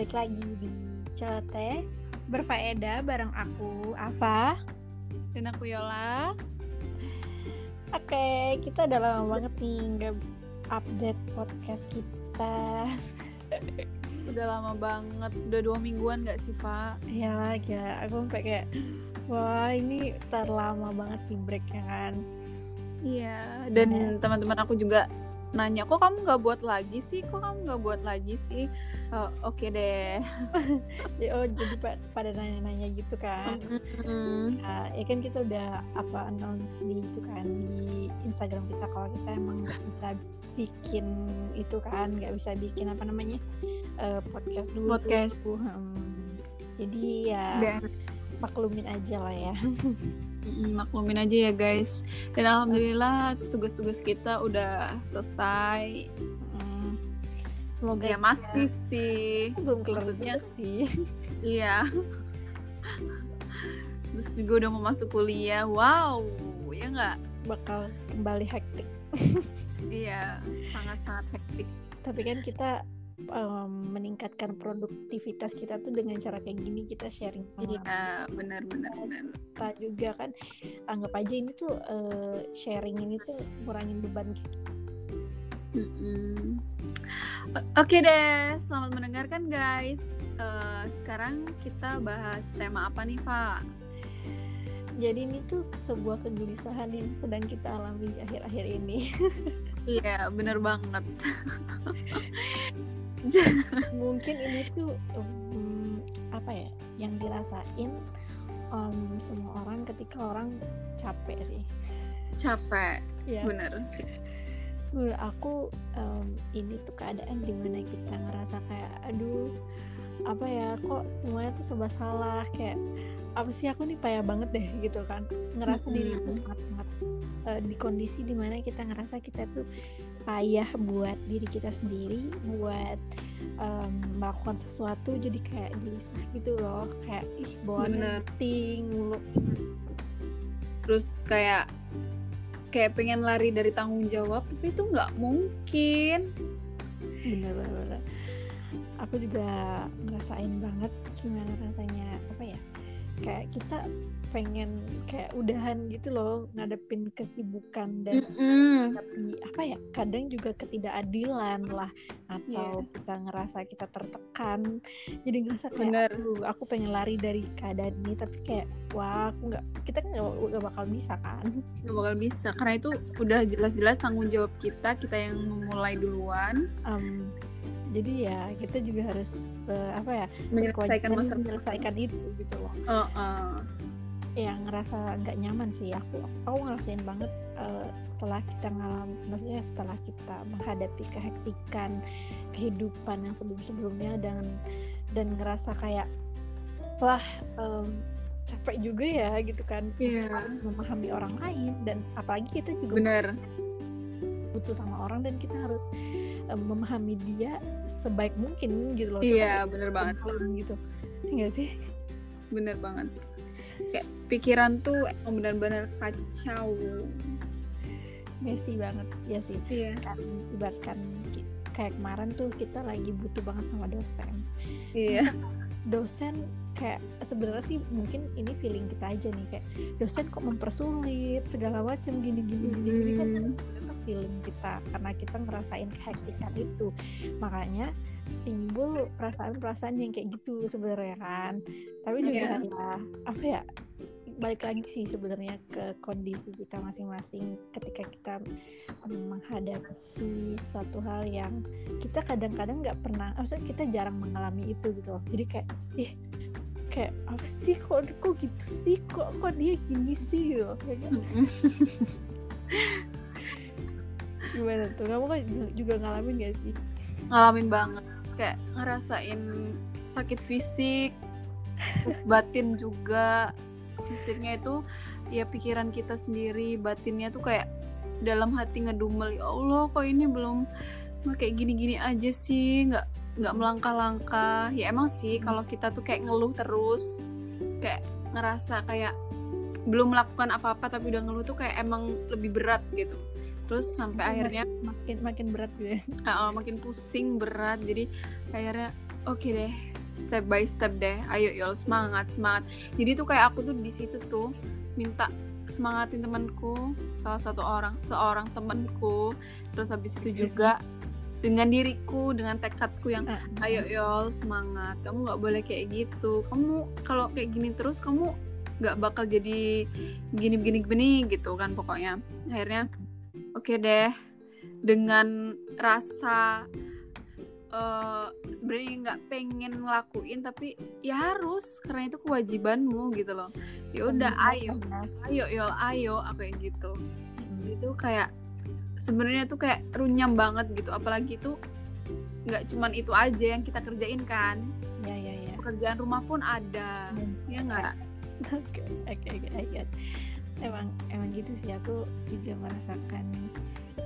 balik lagi di Celoteh berfaedah bareng aku Ava. Dan aku Yola. Oke, kita udah lama banget nih nggak update podcast kita. Udah lama banget, udah dua mingguan gak sih Pak? Ya, ya, aku sampai kayak wah ini terlama banget sih breaknya kan. Iya, dan teman-teman aku juga nanya kok kamu nggak buat lagi sih kok kamu nggak buat lagi sih oh, oke okay deh oh jadi pada nanya-nanya gitu kan mm-hmm. nah, ya kan kita udah apa announce di itu kan di Instagram kita kalau kita emang nggak bisa bikin itu kan nggak bisa bikin apa namanya uh, podcast dulu podcast hmm. jadi ya Dan. maklumin aja lah ya maklumin aja ya guys. Dan alhamdulillah tugas-tugas kita udah selesai. Semoga ya masih ya. sih. Belum maksudnya sih. Iya. Terus juga udah mau masuk kuliah. Wow ya nggak? Bakal kembali hektik. Iya sangat-sangat hektik. Tapi kan kita um, meningkatkan produktivitas kita tuh dengan cara kayak gini kita sharing sama iya benar benar benar kita juga kan anggap aja ini tuh uh, sharing ini tuh ngurangin beban kita mm -mm. Oke okay deh, selamat mendengarkan guys. Uh, sekarang kita bahas tema apa nih, Pak? Jadi ini tuh sebuah kegelisahan yang sedang kita alami akhir-akhir ini. Iya, bener banget. mungkin ini tuh um, apa ya yang dirasain um, semua orang ketika orang capek sih. Capek. Ya. bener sih. Menurut aku um, ini tuh keadaan di mana kita ngerasa kayak aduh apa ya kok semuanya tuh serba salah? Kayak apa sih aku nih payah banget deh gitu kan. Ngerasa mm -hmm. diri itu sangat sangat uh, di kondisi di mana kita ngerasa kita tuh payah buat diri kita sendiri buat um, melakukan sesuatu jadi kayak gelisah gitu loh. Kayak ih bawa ting mulu. Terus kayak kayak pengen lari dari tanggung jawab tapi itu nggak mungkin. Bener bener. Aku juga ngerasain banget gimana rasanya apa ya kayak kita pengen kayak udahan gitu loh ngadepin kesibukan dan mm -hmm. apa ya kadang juga ketidakadilan lah atau yeah. kita ngerasa kita tertekan jadi ngerasa kayak Bener. aku pengen lari dari keadaan ini tapi kayak wah aku nggak kita kan nggak bakal bisa kan nggak bakal bisa karena itu udah jelas-jelas tanggung jawab kita kita yang memulai duluan um, jadi ya kita juga harus uh, apa ya menyelesaikan masalah menyelesaikan itu gitu loh. Uh, uh. ya ngerasa nggak nyaman sih. Aku aku ngerasain banget uh, setelah kita ngalam maksudnya setelah kita menghadapi kehektikan kehidupan yang sebelum sebelumnya dan dan ngerasa kayak wah um, capek juga ya gitu kan. Yeah. harus memahami orang lain dan apalagi kita juga bener butuh sama orang dan kita harus um, memahami dia sebaik mungkin gitu loh. Iya bener banget. gitu. Enggak sih? Bener banget. Kayak pikiran tuh emang benar-benar kacau. Messy banget. Ya sih. Iya. kan ibaratkan kayak kemarin tuh kita lagi butuh banget sama dosen. Iya. Dosen kayak sebenarnya sih mungkin ini feeling kita aja nih kayak dosen kok mempersulit segala macam gini gini mm -hmm. gini kan feeling kita karena kita ngerasain kehektikan itu. Makanya timbul perasaan-perasaan yang kayak gitu sebenarnya kan. Tapi juga yeah. ya apa ya balik lagi sih sebenarnya ke kondisi kita masing-masing ketika kita menghadapi suatu hal yang kita kadang-kadang nggak pernah maksudnya kita jarang mengalami itu gitu loh. Jadi kayak ih kayak apa sih? Kok kok gitu sih? Kok kok dia gini sih? gitu gimana tuh? Kamu kan juga ngalamin gak sih? Ngalamin banget. Kayak ngerasain sakit fisik batin juga. Fisiknya itu ya pikiran kita sendiri batinnya tuh kayak dalam hati ngedumel ya Allah kok ini belum kayak gini-gini aja sih nggak nggak melangkah-langkah. Ya emang sih kalau kita tuh kayak ngeluh terus kayak ngerasa kayak belum melakukan apa-apa tapi udah ngeluh tuh kayak emang lebih berat gitu terus sampai makin akhirnya makin makin berat gitu ya. Uh, makin pusing berat. Jadi akhirnya oke deh step by step deh. Ayo yol semangat semangat. Jadi tuh kayak aku tuh di situ tuh minta semangatin temanku salah satu orang seorang temanku. Terus habis itu juga dengan diriku dengan tekadku yang Ah, ayo yol semangat. Kamu nggak boleh kayak gitu. Kamu kalau kayak gini terus kamu nggak bakal jadi begini begini begini gitu kan pokoknya. Akhirnya oke deh. Dengan rasa eh, sebenarnya nggak pengen ngelakuin tapi ya harus karena itu kewajibanmu gitu loh. Ya udah ayo. ayo yol ayo apa yang gitu. Hmm. itu kayak sebenarnya tuh kayak runyam banget gitu. Apalagi itu nggak cuman itu aja yang kita kerjain kan. Ya ya ya pekerjaan rumah pun ada. Dan- ya nggak? Oke, oke, oke. Emang, emang gitu sih. Aku juga merasakan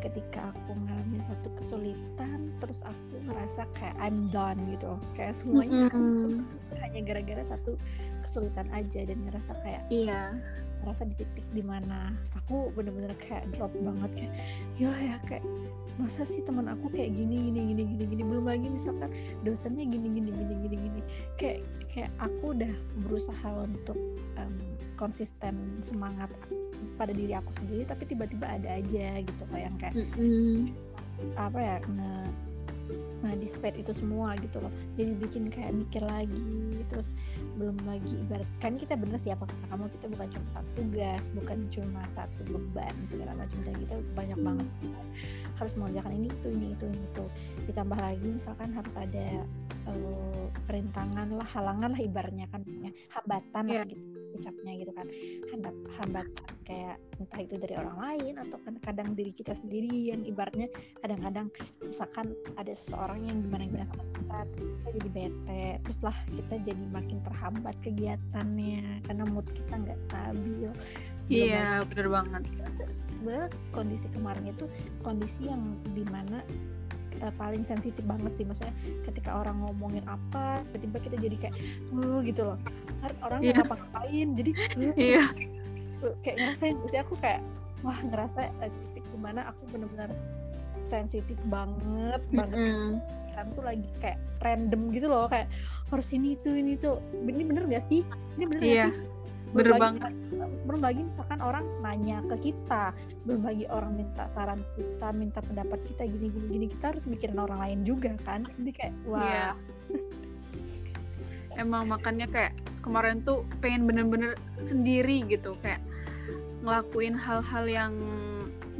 ketika aku ngalamin satu kesulitan, terus aku ngerasa kayak I'm done gitu. Kayak semuanya Mm-mm. hanya gara-gara satu kesulitan aja dan ngerasa kayak iya ngerasa di titik di mana aku bener-bener kayak drop banget kayak ya ya kayak masa sih teman aku kayak gini gini gini gini gini belum lagi misalkan dosennya gini gini gini gini gini kayak kayak aku udah berusaha untuk em, konsisten semangat pada diri aku sendiri tapi tiba-tiba ada aja gitu loh yang kayak Mm-mm. apa ya nge nah dispet itu semua gitu loh. Jadi bikin kayak mikir lagi terus belum lagi ibarat kan kita bener sih apa kata kamu kita bukan cuma satu tugas bukan cuma satu beban segala macam dan kita banyak banget. Harus mengerjakan ini itu ini itu ini itu. Ditambah lagi misalkan harus ada eh, rintangan lah halangan lah ibaratnya kan maksudnya hambatan lah Iya. gitu ucapnya gitu kan. Handap, hambatan kayak entah itu dari orang lain atau kan kadang diri kita sendiri yang ibaratnya kadang-kadang misalkan ada seseorang yang gimana gimana sama kita terus kita jadi bete terus lah kita jadi makin terhambat kegiatannya karena mood kita nggak stabil. Iya bener banget. Sebenarnya kondisi kemarin itu kondisi yang di mana eh, paling sensitif banget sih maksudnya ketika orang ngomongin apa tiba-tiba kita jadi kayak uh gitu loh. Orang Iya. nggak ngapa-ngapain jadi uh, iya. Kayak ngerasain sih aku kayak wah ngerasa eh, titik di mana aku bener-bener sensitif banget banget. Mm-mm. pikiran tuh lagi kayak random gitu loh kayak harus ini itu ini tuh ini bener gak sih? Ini bener Iya, gak sih bener banget. Belum lagi misalkan orang nanya ke kita belum lagi orang minta saran kita minta pendapat kita gini gini gini kita harus mikirin orang lain juga kan? Jadi kayak wah. Iya. emang makanya kayak kemarin tuh pengen bener-bener sendiri gitu kayak ngelakuin hal-hal yang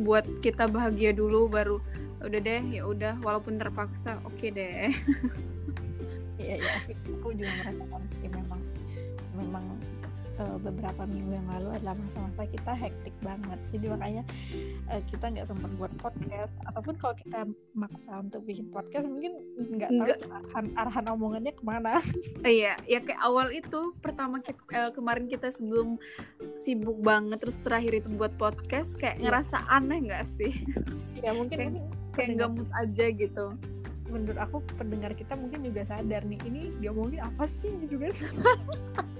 buat kita bahagia dulu baru udah deh ya udah walaupun terpaksa oke deh. Iya iya aku- aku juga merasakan sih memang memang eh, beberapa minggu yang lalu adalah masa-masa kita hektik banget. Jadi makanya eh, kita nggak sempat buat podcast. Ataupun kalau kita maksa untuk bikin podcast mungkin nggak tahu Nggak. tuh arahan, arahan omongannya ke mana. Iya ya kayak awal itu pertama kita, eh, kemarin kita sebelum sibuk banget terus terakhir itu buat podcast kayak Iya. ngerasa aneh nggak sih? Ya mungkin Kayak- kayak nggak mood aja gitu. Menurut aku pendengar kita mungkin juga sadar nih ini diomongin apa sih? Gitu kan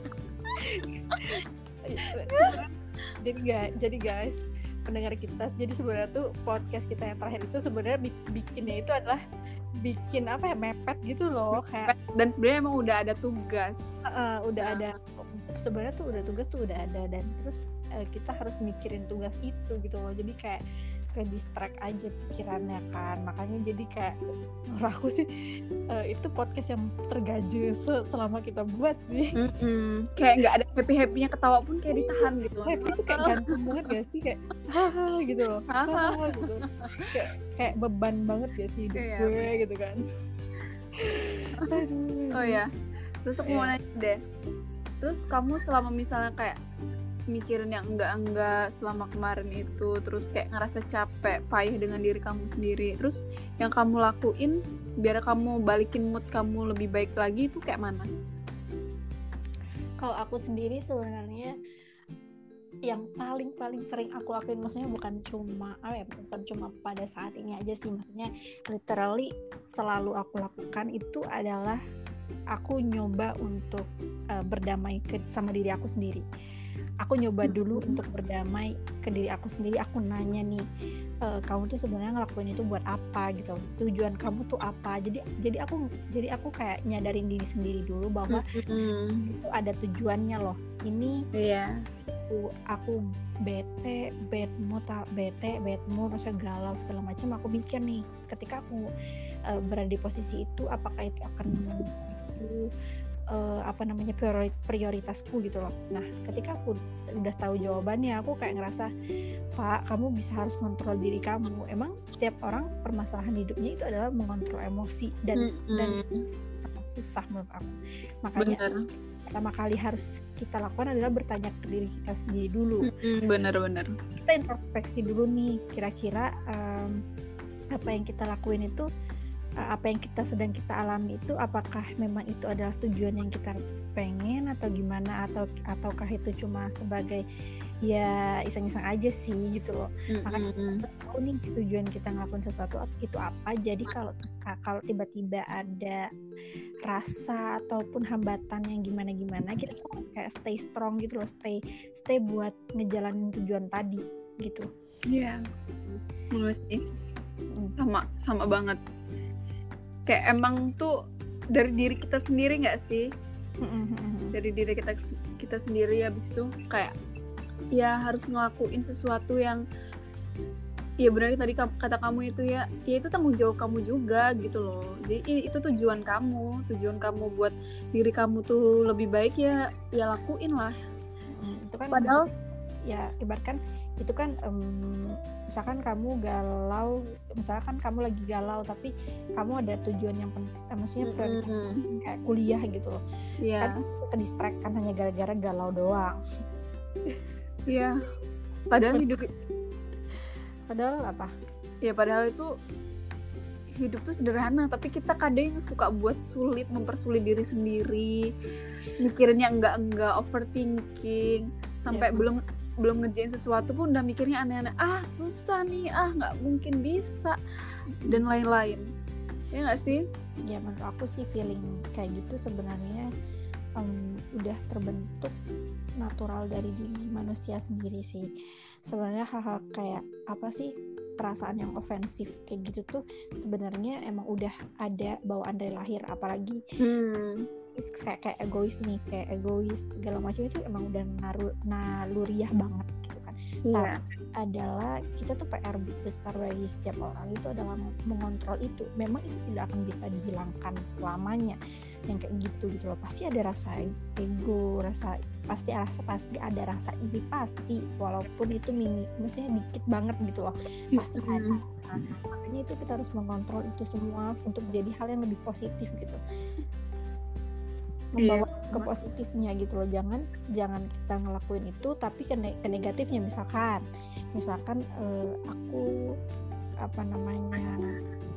jadi guys jadi guys pendengar kita jadi sebenarnya tuh podcast kita yang terakhir itu sebenarnya bi- bikinnya itu adalah bikin apa ya mepet gitu loh kayak dan sebenarnya emang udah ada tugas. Eh, udah Nah. ada. Sebenarnya tuh udah tugas tuh udah ada dan terus eh, kita harus mikirin tugas itu gitu loh. Jadi kayak ke distract aja pikirannya kan. Makanya jadi kayak menurut aku sih eh, itu podcast yang tergaje se- selama kita buat sih. Mm-mm. kayak nggak ada happy happynya ketawa pun kayak ditahan gitu. Nah, itu kayak gantung banget gak sih? Kayak haha gitu loh. Haha. gitu. Kayak kayak beban banget gak sih hidup Iya. gue gitu kan. Oh ya terus aku mau Iya. nanya deh. Terus kamu selama misalnya kayak mikirin yang enggak-enggak selama kemarin itu terus kayak ngerasa capek payah dengan diri kamu sendiri. Terus yang kamu lakuin biar kamu balikin mood kamu lebih baik lagi itu kayak mana? Kalau aku sendiri sebenarnya yang paling paling sering aku lakuin maksudnya bukan cuma apa ya bukan cuma pada saat ini aja sih maksudnya literally selalu aku lakukan itu adalah aku nyoba untuk eh, berdamai ke, sama diri aku sendiri aku nyoba dulu untuk berdamai ke diri aku sendiri aku nanya nih uh, kamu tuh sebenarnya ngelakuin itu buat apa? Gitu. Tujuan kamu tuh apa? Jadi jadi aku jadi aku kayak nyadarin diri sendiri dulu bahwa Mm-mm. itu ada tujuannya loh. Ini Iya. aku aku bete bad mood bete bad mood rasa galau segala macam. Aku mikir nih ketika aku uh, berada di posisi itu apakah itu akan uh, apa namanya priori- prioritasku gitu loh. Nah ketika aku udah tahu jawabannya aku kayak ngerasa Pak kamu bisa harus kontrol diri kamu. Emang setiap orang permasalahan hidupnya itu adalah mengontrol emosi dan dan Mm-mm. itu sangat susah menurut aku. Makanya bener. pertama kali harus kita lakukan adalah bertanya ke diri kita sendiri dulu. Mm-mm, bener bener. kita introspeksi dulu nih kira-kira em, apa yang kita lakuin itu apa yang kita sedang kita alami itu apakah memang itu adalah tujuan yang kita pengen atau gimana atau ataukah itu cuma sebagai ya iseng-iseng aja sih gitu loh Makanya Mm-mm. kita tahu nih tujuan kita ngelakuin sesuatu itu apa jadi kalau kalau tiba-tiba ada rasa ataupun hambatan yang gimana-gimana kita tuh kayak stay strong gitu loh stay stay buat ngejalanin tujuan tadi gitu Iya. Bener sih. Mm. Sama sama banget. Kayak emang tuh dari diri kita sendiri nggak sih? Dari diri kita kita sendiri habis itu kayak ya harus ngelakuin sesuatu yang ya benar tadi kata kamu itu ya ya itu tanggung jawab kamu juga gitu loh. Jadi itu tujuan kamu. Tujuan kamu buat diri kamu tuh lebih baik ya ya lakuin lah. Mm, itu kan padahal ya ibaratkan itu kan em, misalkan kamu galau misalkan kamu lagi galau tapi kamu ada tujuan yang penting maksudnya prioritas Mm-mm. kayak kuliah gitu loh ya kan ke distract kan hanya gara-gara galau doang Iya. Padahal hidup padahal apa ya padahal itu hidup tuh sederhana, tapi kita kadang suka buat sulit, mempersulit diri sendiri. Mikirnya enggak-enggak overthinking sampai Yes. belum belum ngerjain sesuatu pun udah mikirnya aneh-aneh. Ah, susah nih. Ah, nggak mungkin bisa dan lain-lain. Ya nggak sih? ya menurut aku sih feeling kayak gitu sebenarnya em, udah terbentuk natural dari diri manusia sendiri sih sebenarnya hal-hal kayak apa sih perasaan yang ofensif kayak gitu tuh sebenarnya emang udah ada bawaan dari lahir apalagi Hmm. Kayak kayak egois nih kayak egois segala macam itu emang udah naru, naluriah banget gitu kan Iya. adalah kita tuh PR besar bagi setiap orang itu adalah mengontrol itu. Memang itu tidak akan bisa dihilangkan selamanya yang kayak gitu gitu loh. Pasti ada rasa ego, rasa pasti rasa pasti ada rasa iri pasti walaupun itu mini maksudnya dikit banget gitu loh. Pasti ada. Mm. Nah, makanya itu kita harus mengontrol itu semua untuk jadi hal yang lebih positif gitu. Membawa ke positifnya gitu loh. Jangan jangan kita ngelakuin itu tapi ke, ne- ke negatifnya misalkan misalkan eh, aku apa namanya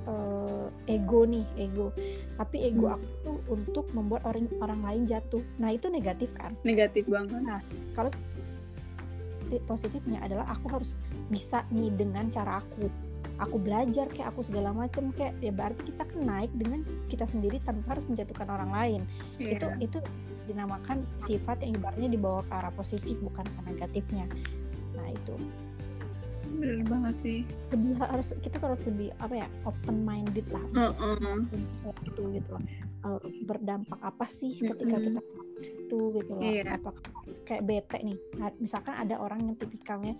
eh, ego nih ego tapi ego Hmm. aku tuh untuk membuat orang orang lain jatuh nah itu negatif kan Negatif banget. Ti- positifnya adalah aku harus bisa nih dengan cara aku aku belajar kayak aku segala macem kayak ya berarti kita kan naik dengan kita sendiri tanpa harus menjatuhkan orang lain. Itu Iya. itu dinamakan sifat yang ibaratnya dibawa ke arah positif bukan ke negatifnya. Nah itu bener banget sih. lebih harus kita tuh harus lebih apa ya open minded lah Heeh. untuk sesuatu gitu loh berdampak apa sih ketika Mm-mm. kita itu gitu loh Iya. apakah kayak bete nih Nah, misalkan ada orang yang tipikalnya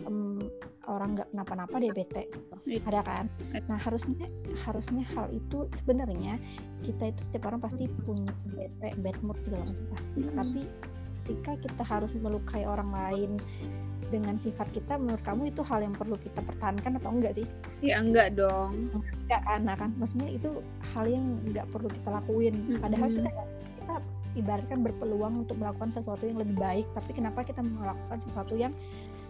em, orang nggak kenapa-napa dia bete gitu. Iya. ada kan Ada. nah harusnya harusnya hal itu sebenarnya kita itu setiap orang pasti punya bete bad mood segala macam pasti Mm. tapi ketika kita harus melukai orang lain dengan sifat kita menurut kamu itu hal yang perlu kita pertahankan atau enggak sih Ya enggak dong. enggak kan nah kan maksudnya itu hal yang nggak perlu kita lakuin padahal Mm-mm. kita kita ibaratkan berpeluang untuk melakukan sesuatu yang lebih baik tapi kenapa kita melakukan sesuatu yang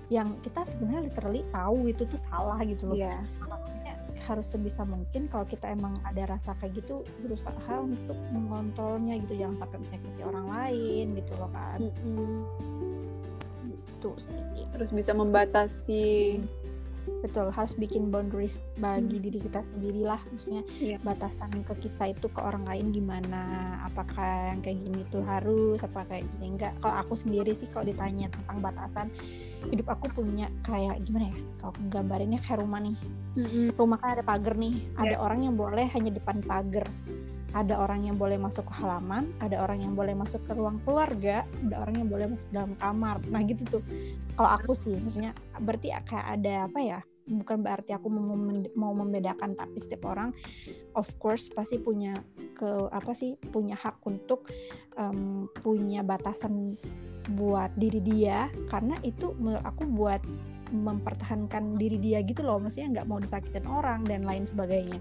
yang kita sebenarnya literally tahu itu tuh salah gitu loh Iya. makanya harus sebisa mungkin kalau kita emang ada rasa kayak gitu berusaha untuk mengontrolnya gitu jangan sampai menyakiti orang lain gitu loh kan Mm-mm. Itu sih Terus bisa membatasi betul harus bikin boundaries bagi Hmm. diri kita sendiri lah maksudnya Iya. batasan ke kita itu ke orang lain gimana apakah yang kayak gini tuh harus apa kayak gini enggak kalau aku sendiri sih kalau ditanya tentang batasan hidup aku punya kayak gimana ya kalau aku gambarinnya kayak rumah nih Mm-mm. rumah kan ada pagar nih ada Ya. orang yang boleh hanya depan pagar ada orang yang boleh masuk ke halaman ada orang yang boleh masuk ke ruang keluarga ada orang yang boleh masuk dalam kamar. Nah gitu tuh. Kalau aku sih maksudnya berarti kayak ada apa ya bukan berarti aku mau, mem- mau membedakan tapi setiap orang of course pasti punya ke apa sih punya hak untuk em, punya batasan buat diri dia. Karena itu menurut aku buat mempertahankan diri dia gitu loh. Maksudnya nggak mau disakitin orang dan lain sebagainya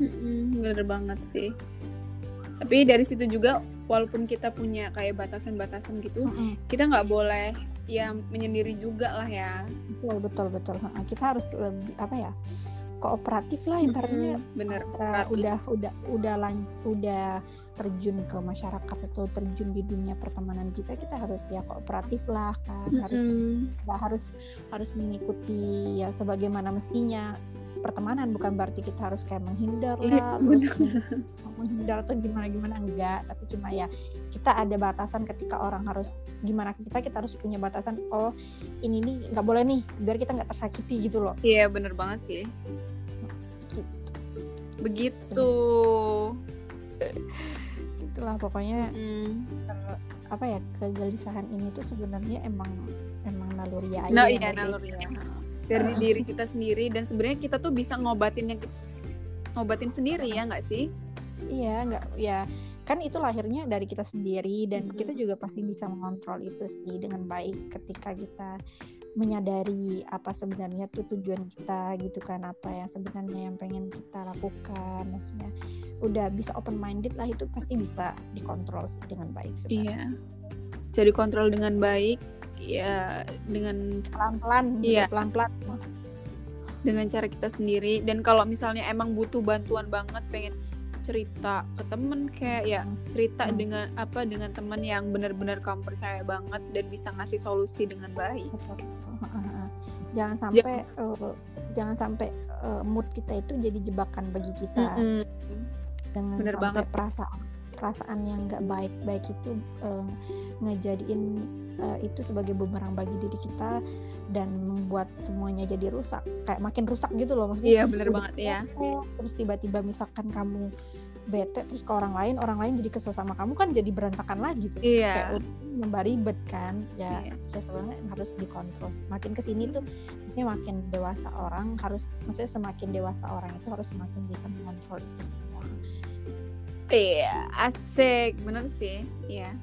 Mm-mm, bener banget sih. Tapi dari situ juga walaupun kita punya kayak batasan-batasan gitu kita nggak boleh ya menyendiri juga lah ya. Betul betul betul. Kita harus lebih apa ya kooperatif lah ibaratnya. Mm-mm, bener uh, udah udah udah lan, udah terjun ke masyarakat atau terjun di dunia pertemanan kita kita harus ya kooperatif lah kan. Harus Mm-mm. nggak harus harus mengikuti ya sebagaimana mestinya pertemanan bukan berarti kita harus kayak menghindar Iya, lah terus menghindar atau gimana gimana enggak. Tapi cuma ya kita ada batasan ketika orang harus gimana kita kita harus punya batasan oh ini nih nggak boleh nih biar kita nggak tersakiti gitu loh. Iya bener banget sih. Gitu. Begitu. Itulah pokoknya Mm. apa ya kegelisahan ini tuh sebenarnya emang emang naluri aja Nah, ya iya dari- naluri dari Ah. diri kita sendiri dan sebenarnya kita tuh bisa ngobatin yang ngobatin sendiri ya nggak sih Iya, nggak ya kan itu lahirnya dari kita sendiri dan Mm-mm. kita juga pasti bisa mengontrol itu sih dengan baik ketika kita menyadari apa sebenarnya tuh tujuan kita gitu kan apa yang sebenarnya yang pengen kita lakukan maksudnya udah bisa open minded lah itu pasti bisa dikontrol sih dengan baik sebenarnya iya jadi kontrol dengan baik ya dengan pelan-pelan Iya. pelan-pelan dengan cara kita sendiri dan kalau misalnya emang butuh bantuan banget pengen cerita ke temen kayak ya cerita Hmm. dengan apa dengan teman yang benar-benar kamu percaya banget dan bisa ngasih solusi dengan baik Betul. jangan sampai eh, jangan sampai eh, mood kita itu jadi jebakan bagi kita Mm-mm. dengan Bener sampai banget. perasaan perasaan yang nggak baik baik itu eh, ngejadiin eh, itu sebagai bumerang bagi diri kita dan membuat semuanya jadi rusak. Kayak makin rusak gitu loh maksudnya. Iya bener banget ya terus tiba-tiba misalkan kamu bete terus ke orang lain orang lain jadi kesel sama kamu kan jadi berantakan lagi tuh. Iya. Kayak nambah ribet kan. Ya Iya. ya sebenarnya harus dikontrol. Makin ke sini tuh ini makin dewasa orang harus maksudnya semakin dewasa orang itu harus semakin bisa mengontrol itu semua. Iya asik. Bener sih. Iya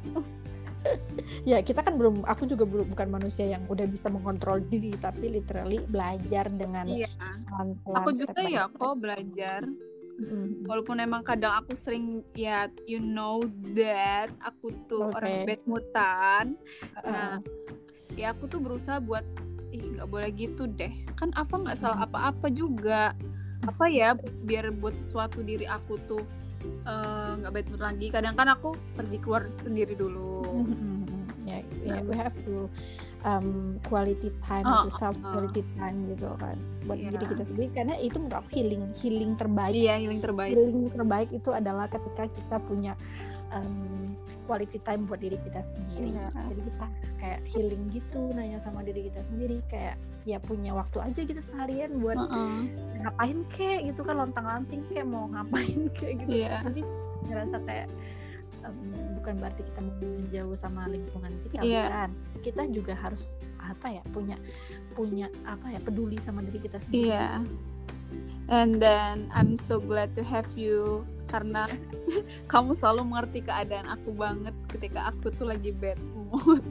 ya kita kan belum aku juga belum bukan manusia yang udah bisa mengontrol diri tapi literally belajar dengan iya pelan-pelan aku juga ya kok belajar Mm. walaupun emang kadang aku sering ya you know that aku tuh Oke. orang bad moodan Uh, Nah, ya aku tuh berusaha buat ih nggak boleh gitu deh. Kan Ava nggak salah apa-apa juga. Apa ya biar buat sesuatu diri aku tuh nggak bad mood lagi. Kadang kan aku pergi keluar sendiri dulu. ya ya we have to um, quality time Oh, to self oh. quality time gitu kan buat Iya. diri kita sendiri karena itu menurut aku healing healing terbaik Iya, healing terbaik. healing terbaik itu adalah ketika kita punya um, quality time buat diri kita sendiri Iya. jadi kita kayak healing gitu nanya sama diri kita sendiri kayak ya punya waktu aja gitu seharian buat Heeh. ngapain kek gitu kan lontang lanting kayak mau ngapain kayak gitu Iya. jadi ngerasa kayak em, bukan berarti kita mau menjauh sama lingkungan kita Iya. bukan kita juga harus apa ya punya punya apa ya peduli sama diri kita sendiri Iya. And then I'm so glad to have you karena kamu selalu mengerti keadaan aku banget ketika aku tuh lagi bad mood.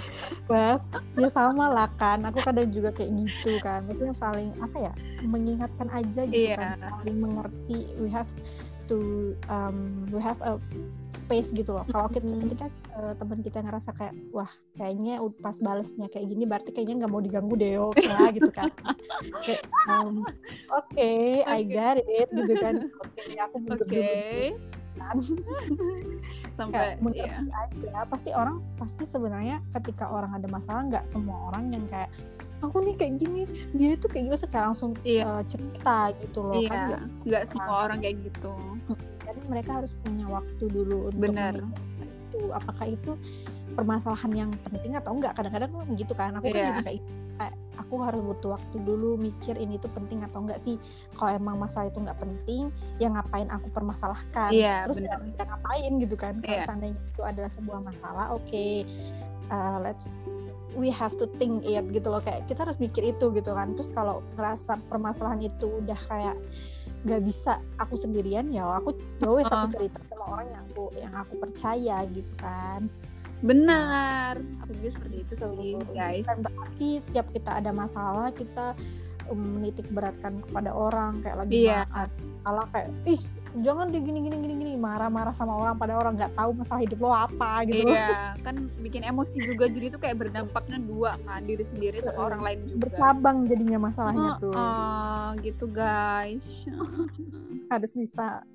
Bas, ya sama lah kan. Aku kadang juga kayak gitu kan. Maksudnya saling apa ya mengingatkan aja gitu Iya. kan saling mengerti. We have to um, we have a space gitu loh. Kalau kita ketika uh, teman kita ngerasa kayak wah kayaknya pas balesnya kayak gini berarti kayaknya nggak mau diganggu deh oke lah gitu kan. Kayak um, oke I Oke. got it gitu kan. Oke aku Oke. mundur dulu kan. Sampai kayak ya. aja. Pasti orang pasti sebenarnya ketika orang ada masalah nggak semua orang yang kayak aku nih kayak gini dia itu kayak gimana kayak langsung Iya. uh, cerita gitu loh kan iya nggak nggak semua orang kayak gitu jadi mereka harus punya waktu dulu untuk Benar. memikirkan itu apakah itu permasalahan yang penting atau enggak kadang-kadang kan gitu kan aku kan Iya. juga kayak gitu. Kayak aku harus butuh waktu dulu mikir ini tuh penting atau enggak sih kalau emang masalah itu enggak penting ya ngapain aku permasalahkan Iya, terus ya ngapain gitu kan kalau Iya. seandainya itu adalah sebuah masalah oke uh, let's we have to think it gitu loh. Kayak kita harus mikir itu gitu kan. Terus kalau ngerasa permasalahan itu udah kayak nggak bisa aku sendirian ya aku ya wes aku cerita sama orang yang aku yang aku percaya gitu kan. Benar. Aku juga seperti itu sih Tuh, guys. Berarti setiap kita ada masalah kita um, menitik beratkan kepada orang kayak lagi Iya. masalah kayak ih jangan deh gini gini gini gini. Marah-marah sama orang pada orang nggak tahu masalah hidup lo apa gitu. Iya kan bikin emosi juga. Jadi tuh kayak berdampaknya dua kan diri sendiri sama orang lain juga. Bercabang jadinya masalahnya tuh. Oh, gitu guys. Harus bisa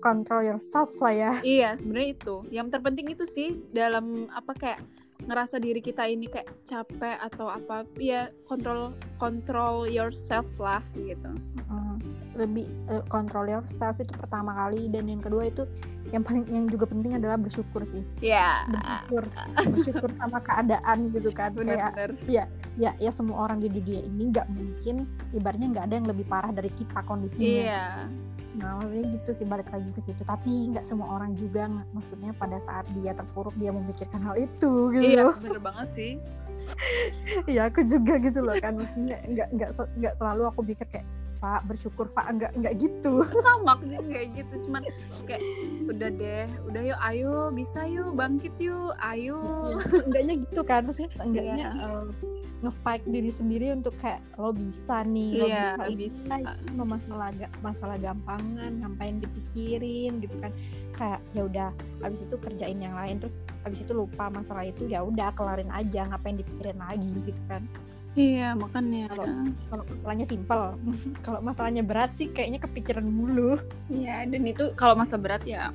control yourself lah ya. Iya sebenarnya itu. Yang terpenting itu sih dalam apa kayak ngerasa diri kita ini kayak capek atau apa ya kontrol kontrol yourself lah gitu. Mm, lebih control yourself itu pertama kali dan yang kedua itu yang paling yang juga penting adalah bersyukur sih. Ya. Bersyukur bersyukur sama keadaan gitu kan. Kayak bener-bener ya ya semua orang di dunia ini nggak mungkin ibaratnya nggak ada yang lebih parah dari kita kondisinya. Iya nah maksudnya gitu sih balik lagi ke situ. Tapi nggak semua orang juga nggak- maksudnya pada saat dia terpuruk dia memikirkan hal itu gitu. Iya bener banget sih. Iya aku juga gitu loh kan. Maksudnya nggak nggak nggak selalu aku pikir kayak Pak bersyukur Pak. Nggak nggak gitu. Sama aku juga kayak gitu. Cuman kayak udah deh udah yuk ayo bisa yuk bangkit yuk ayo. Enggaknya gitu kan. Maksudnya seenggaknya Iya. eh, nge-fight diri sendiri untuk kayak lo bisa nih lo Iya, bisa, bisa. Ini mah masalah masalah gampangan ngapain dipikirin gitu kan. Kayak ya udah abis itu kerjain yang lain. Terus abis itu lupa masalah itu ya udah kelarin aja ngapain dipikirin lagi gitu kan. Iya makanya. Kalau- kalau masalahnya simpel. Kalau masalahnya berat sih kayaknya kepikiran mulu iya dan itu kalau masa berat ya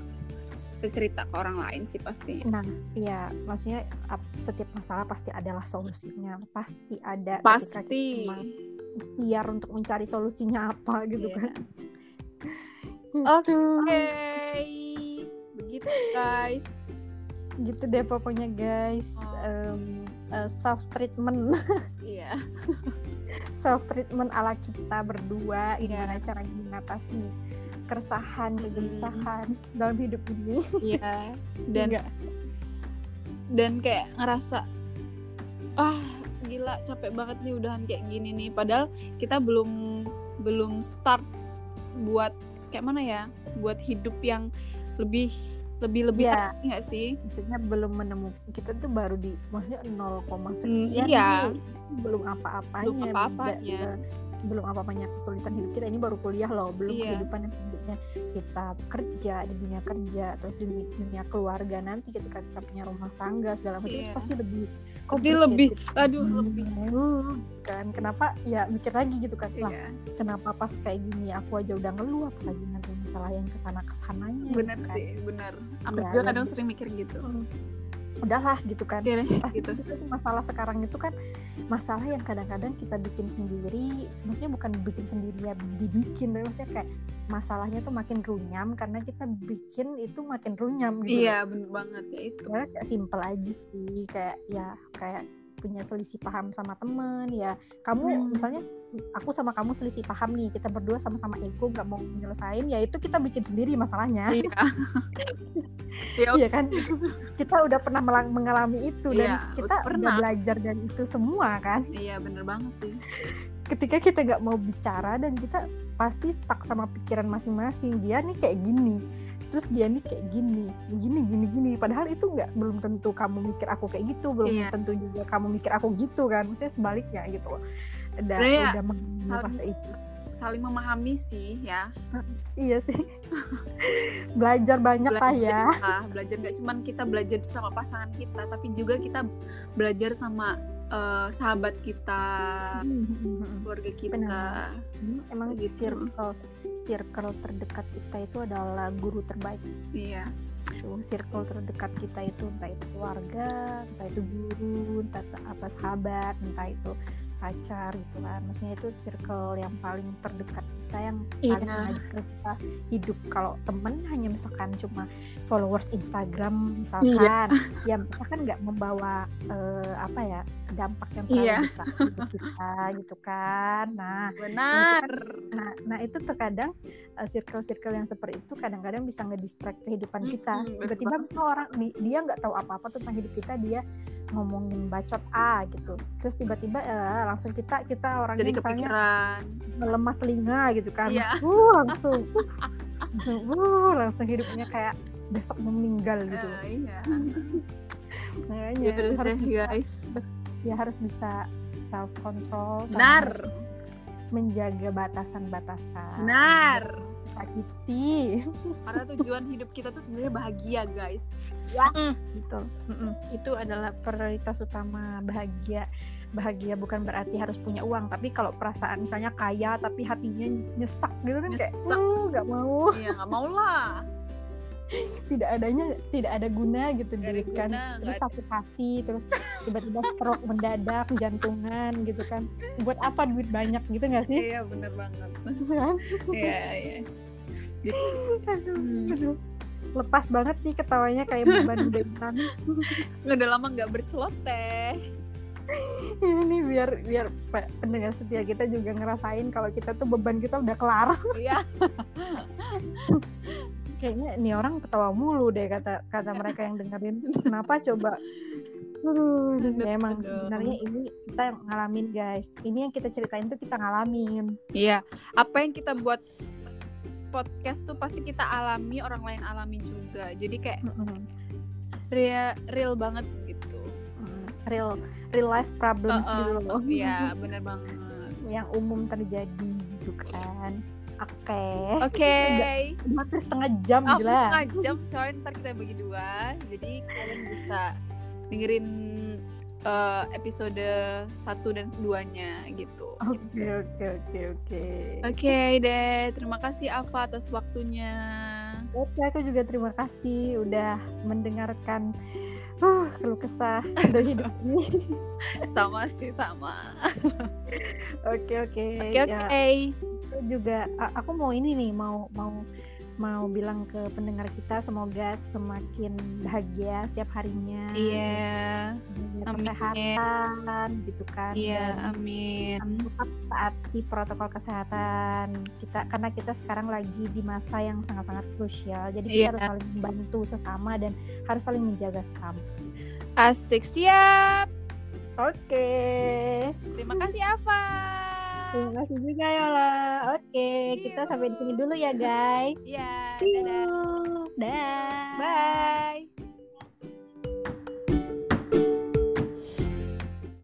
kita cerita ke orang lain sih pasti nah ya maksudnya ap- setiap masalah pasti adalah solusinya pasti ada ketika pasti kita memang ikhtiar untuk mencari solusinya apa gitu Iya. kan Oke. Gitu. begitu guys gitu deh pokoknya guys Oh. self treatment iya self treatment ala kita berdua Iya. gimana caranya mengatasi keresahan Hmm. kegelisahan dalam hidup ini iya dan Enggak. dan kayak ngerasa ah gila capek banget nih udahan kayak gini nih padahal kita belum belum start buat kayak mana ya buat hidup yang lebih lebih lebih nggak sih maksudnya belum menemukan kita tuh baru di maksudnya 0, Hmm, sekian iya. belum apa-apanya Belum apa-apanya. Belum apa-apanya kesulitan hidup kita ini baru kuliah loh belum Iya. kehidupan yang hidupnya kita kerja di dunia kerja terus di dunia, dunia keluarga nanti ketika kita punya rumah tangga segala macam itu Iya. pasti lebih complicated. lebih aduh lebih Uh, kan kenapa ya mikir lagi gitu kan lah iya kenapa pas kayak gini aku aja udah ngeluh apalagi nanti masalah yang ke sana ke sananya bener gitu kan. sih bener aku Ya, juga ya. kadang sering mikir gitu udahlah gitu kan. Deh, pasti gitu. itu masalah sekarang itu kan masalah yang kadang-kadang kita bikin sendiri maksudnya bukan bikin sendiri ya dibikin tapi maksudnya kayak masalahnya tuh makin runyam karena kita bikin itu makin runyam gitu. Iya bener banget ya itu. Sebenarnya kayak simple aja sih kayak ya kayak punya selisih paham sama temen ya kamu Hmm. misalnya aku sama kamu selisih paham nih kita berdua sama-sama ego nggak mau nyelesain ya itu kita bikin sendiri masalahnya. Iya. Ya kan? Kita udah pernah melang- mengalami itu dan Iya, kita udah udah pernah. belajar dari itu semua kan? Iya bener banget sih. Ketika kita nggak mau bicara dan kita pasti stuck sama pikiran masing-masing dia nih kayak gini terus dia nih kayak gini gini gini gini. Padahal itu nggak belum tentu kamu mikir aku kayak gitu belum Iya. tentu juga kamu mikir aku gitu kan. Maksudnya sebaliknya gitu loh. Udah Sebenarnya udah mengalami fase itu saling memahami sih ya. Iya sih. Belajar banyak lah ya. Lah, belajar nggak cuman kita belajar sama pasangan kita tapi juga kita belajar sama eh, sahabat kita keluarga kita. Benar. Hmm, emang Gitu. circle circle terdekat kita itu adalah guru terbaik. Iya. Tuh circle terdekat kita itu entah itu keluarga entah itu guru entah itu apa sahabat entah itu pacar gitu kan maksudnya itu circle yang paling terdekat kita yang Iya. paling mengajak kita hidup kalau temen hanya misalkan cuma followers Instagram misalkan ya misalkan nggak membawa eh, apa ya dampak yang terlalu Iya. besar hidup kita gitu kan nah benar Nah, nah itu terkadang uh, circle-circle yang seperti itu kadang-kadang bisa ngedistract kehidupan kita. Tiba-tiba banget. misalnya orang di- dia nggak tahu apa-apa tentang hidup kita, dia ngomongin bacot A gitu. Terus tiba-tiba eh, langsung kita kita orangnya jadi misalnya kepikiran melemah telinga gitu kan. Iya. Uh, langsung uh, langsung uh, langsung hidupnya kayak besok mau meninggal gitu. Eh, iya Makanya ya harus deh bisa, guys ya harus bisa self control benar menjaga batasan-batasan. benar Sakiti. karena tujuan hidup kita tuh sebenarnya bahagia guys. Gitu. Mm-mm. itu adalah prioritas utama bahagia. Bahagia bukan berarti harus punya uang tapi kalau perasaan misalnya kaya tapi hatinya nyesak gitu kan kayak Nyesek. "Uh, nggak mau. Iya nggak mau lah. Tidak adanya tidak ada guna gitu duit kan guna, terus sakit hati terus tiba-tiba stroke mendadak jantungan gitu kan. Buat apa duit banyak gitu nggak sih? Iya bener banget. Kan? iya iya aduh, Hmm. aduh. lepas banget nih ketawanya kayak beban beban udah lama nggak berceloteh ini biar biar pe- pendengar setia kita juga ngerasain kalau kita tuh beban kita udah kelar. Iya. Kayaknya ini orang ketawa mulu deh kata kata mereka yang dengerin. Kenapa coba? Aduh, ya emang sebenarnya ini kita ngalamin guys. Ini yang kita ceritain tuh kita ngalamin. Iya. Apa yang kita buat podcast tuh pasti kita alami orang lain alami juga. Jadi kayak real real banget gitu. Mm, real real life problems Uh-uh. gitu loh. iya bener banget. Yang umum terjadi gitu kan. Oke. Oke. Udah hampir setengah jam Oh, gila. setengah jam coy. Ntar kita bagi dua. Jadi kalian bisa dengerin eh, episode satu dan duanya gitu oke oke oke oke Oke deh, terima kasih Ava atas waktunya. Oke, aku juga terima kasih udah mendengarkan uh, keluh kesah dari hidup ini. Sama sih sama. Oke oke. Oke oke. Ya, juga aku mau ini nih mau mau mau bilang ke pendengar kita semoga semakin bahagia setiap harinya. Iya, Amin. kesehatan gitu kan. iya, dan amin. tetap taati protokol kesehatan kita karena kita sekarang lagi di masa yang sangat-sangat krusial jadi kita Iya. harus saling membantu sesama dan harus saling menjaga sesama Asik siap. oke Terima kasih Ava. Terima kasih juga Yola oke kita sampai di sini dulu ya guys Iya, dadah. you. dah Bye.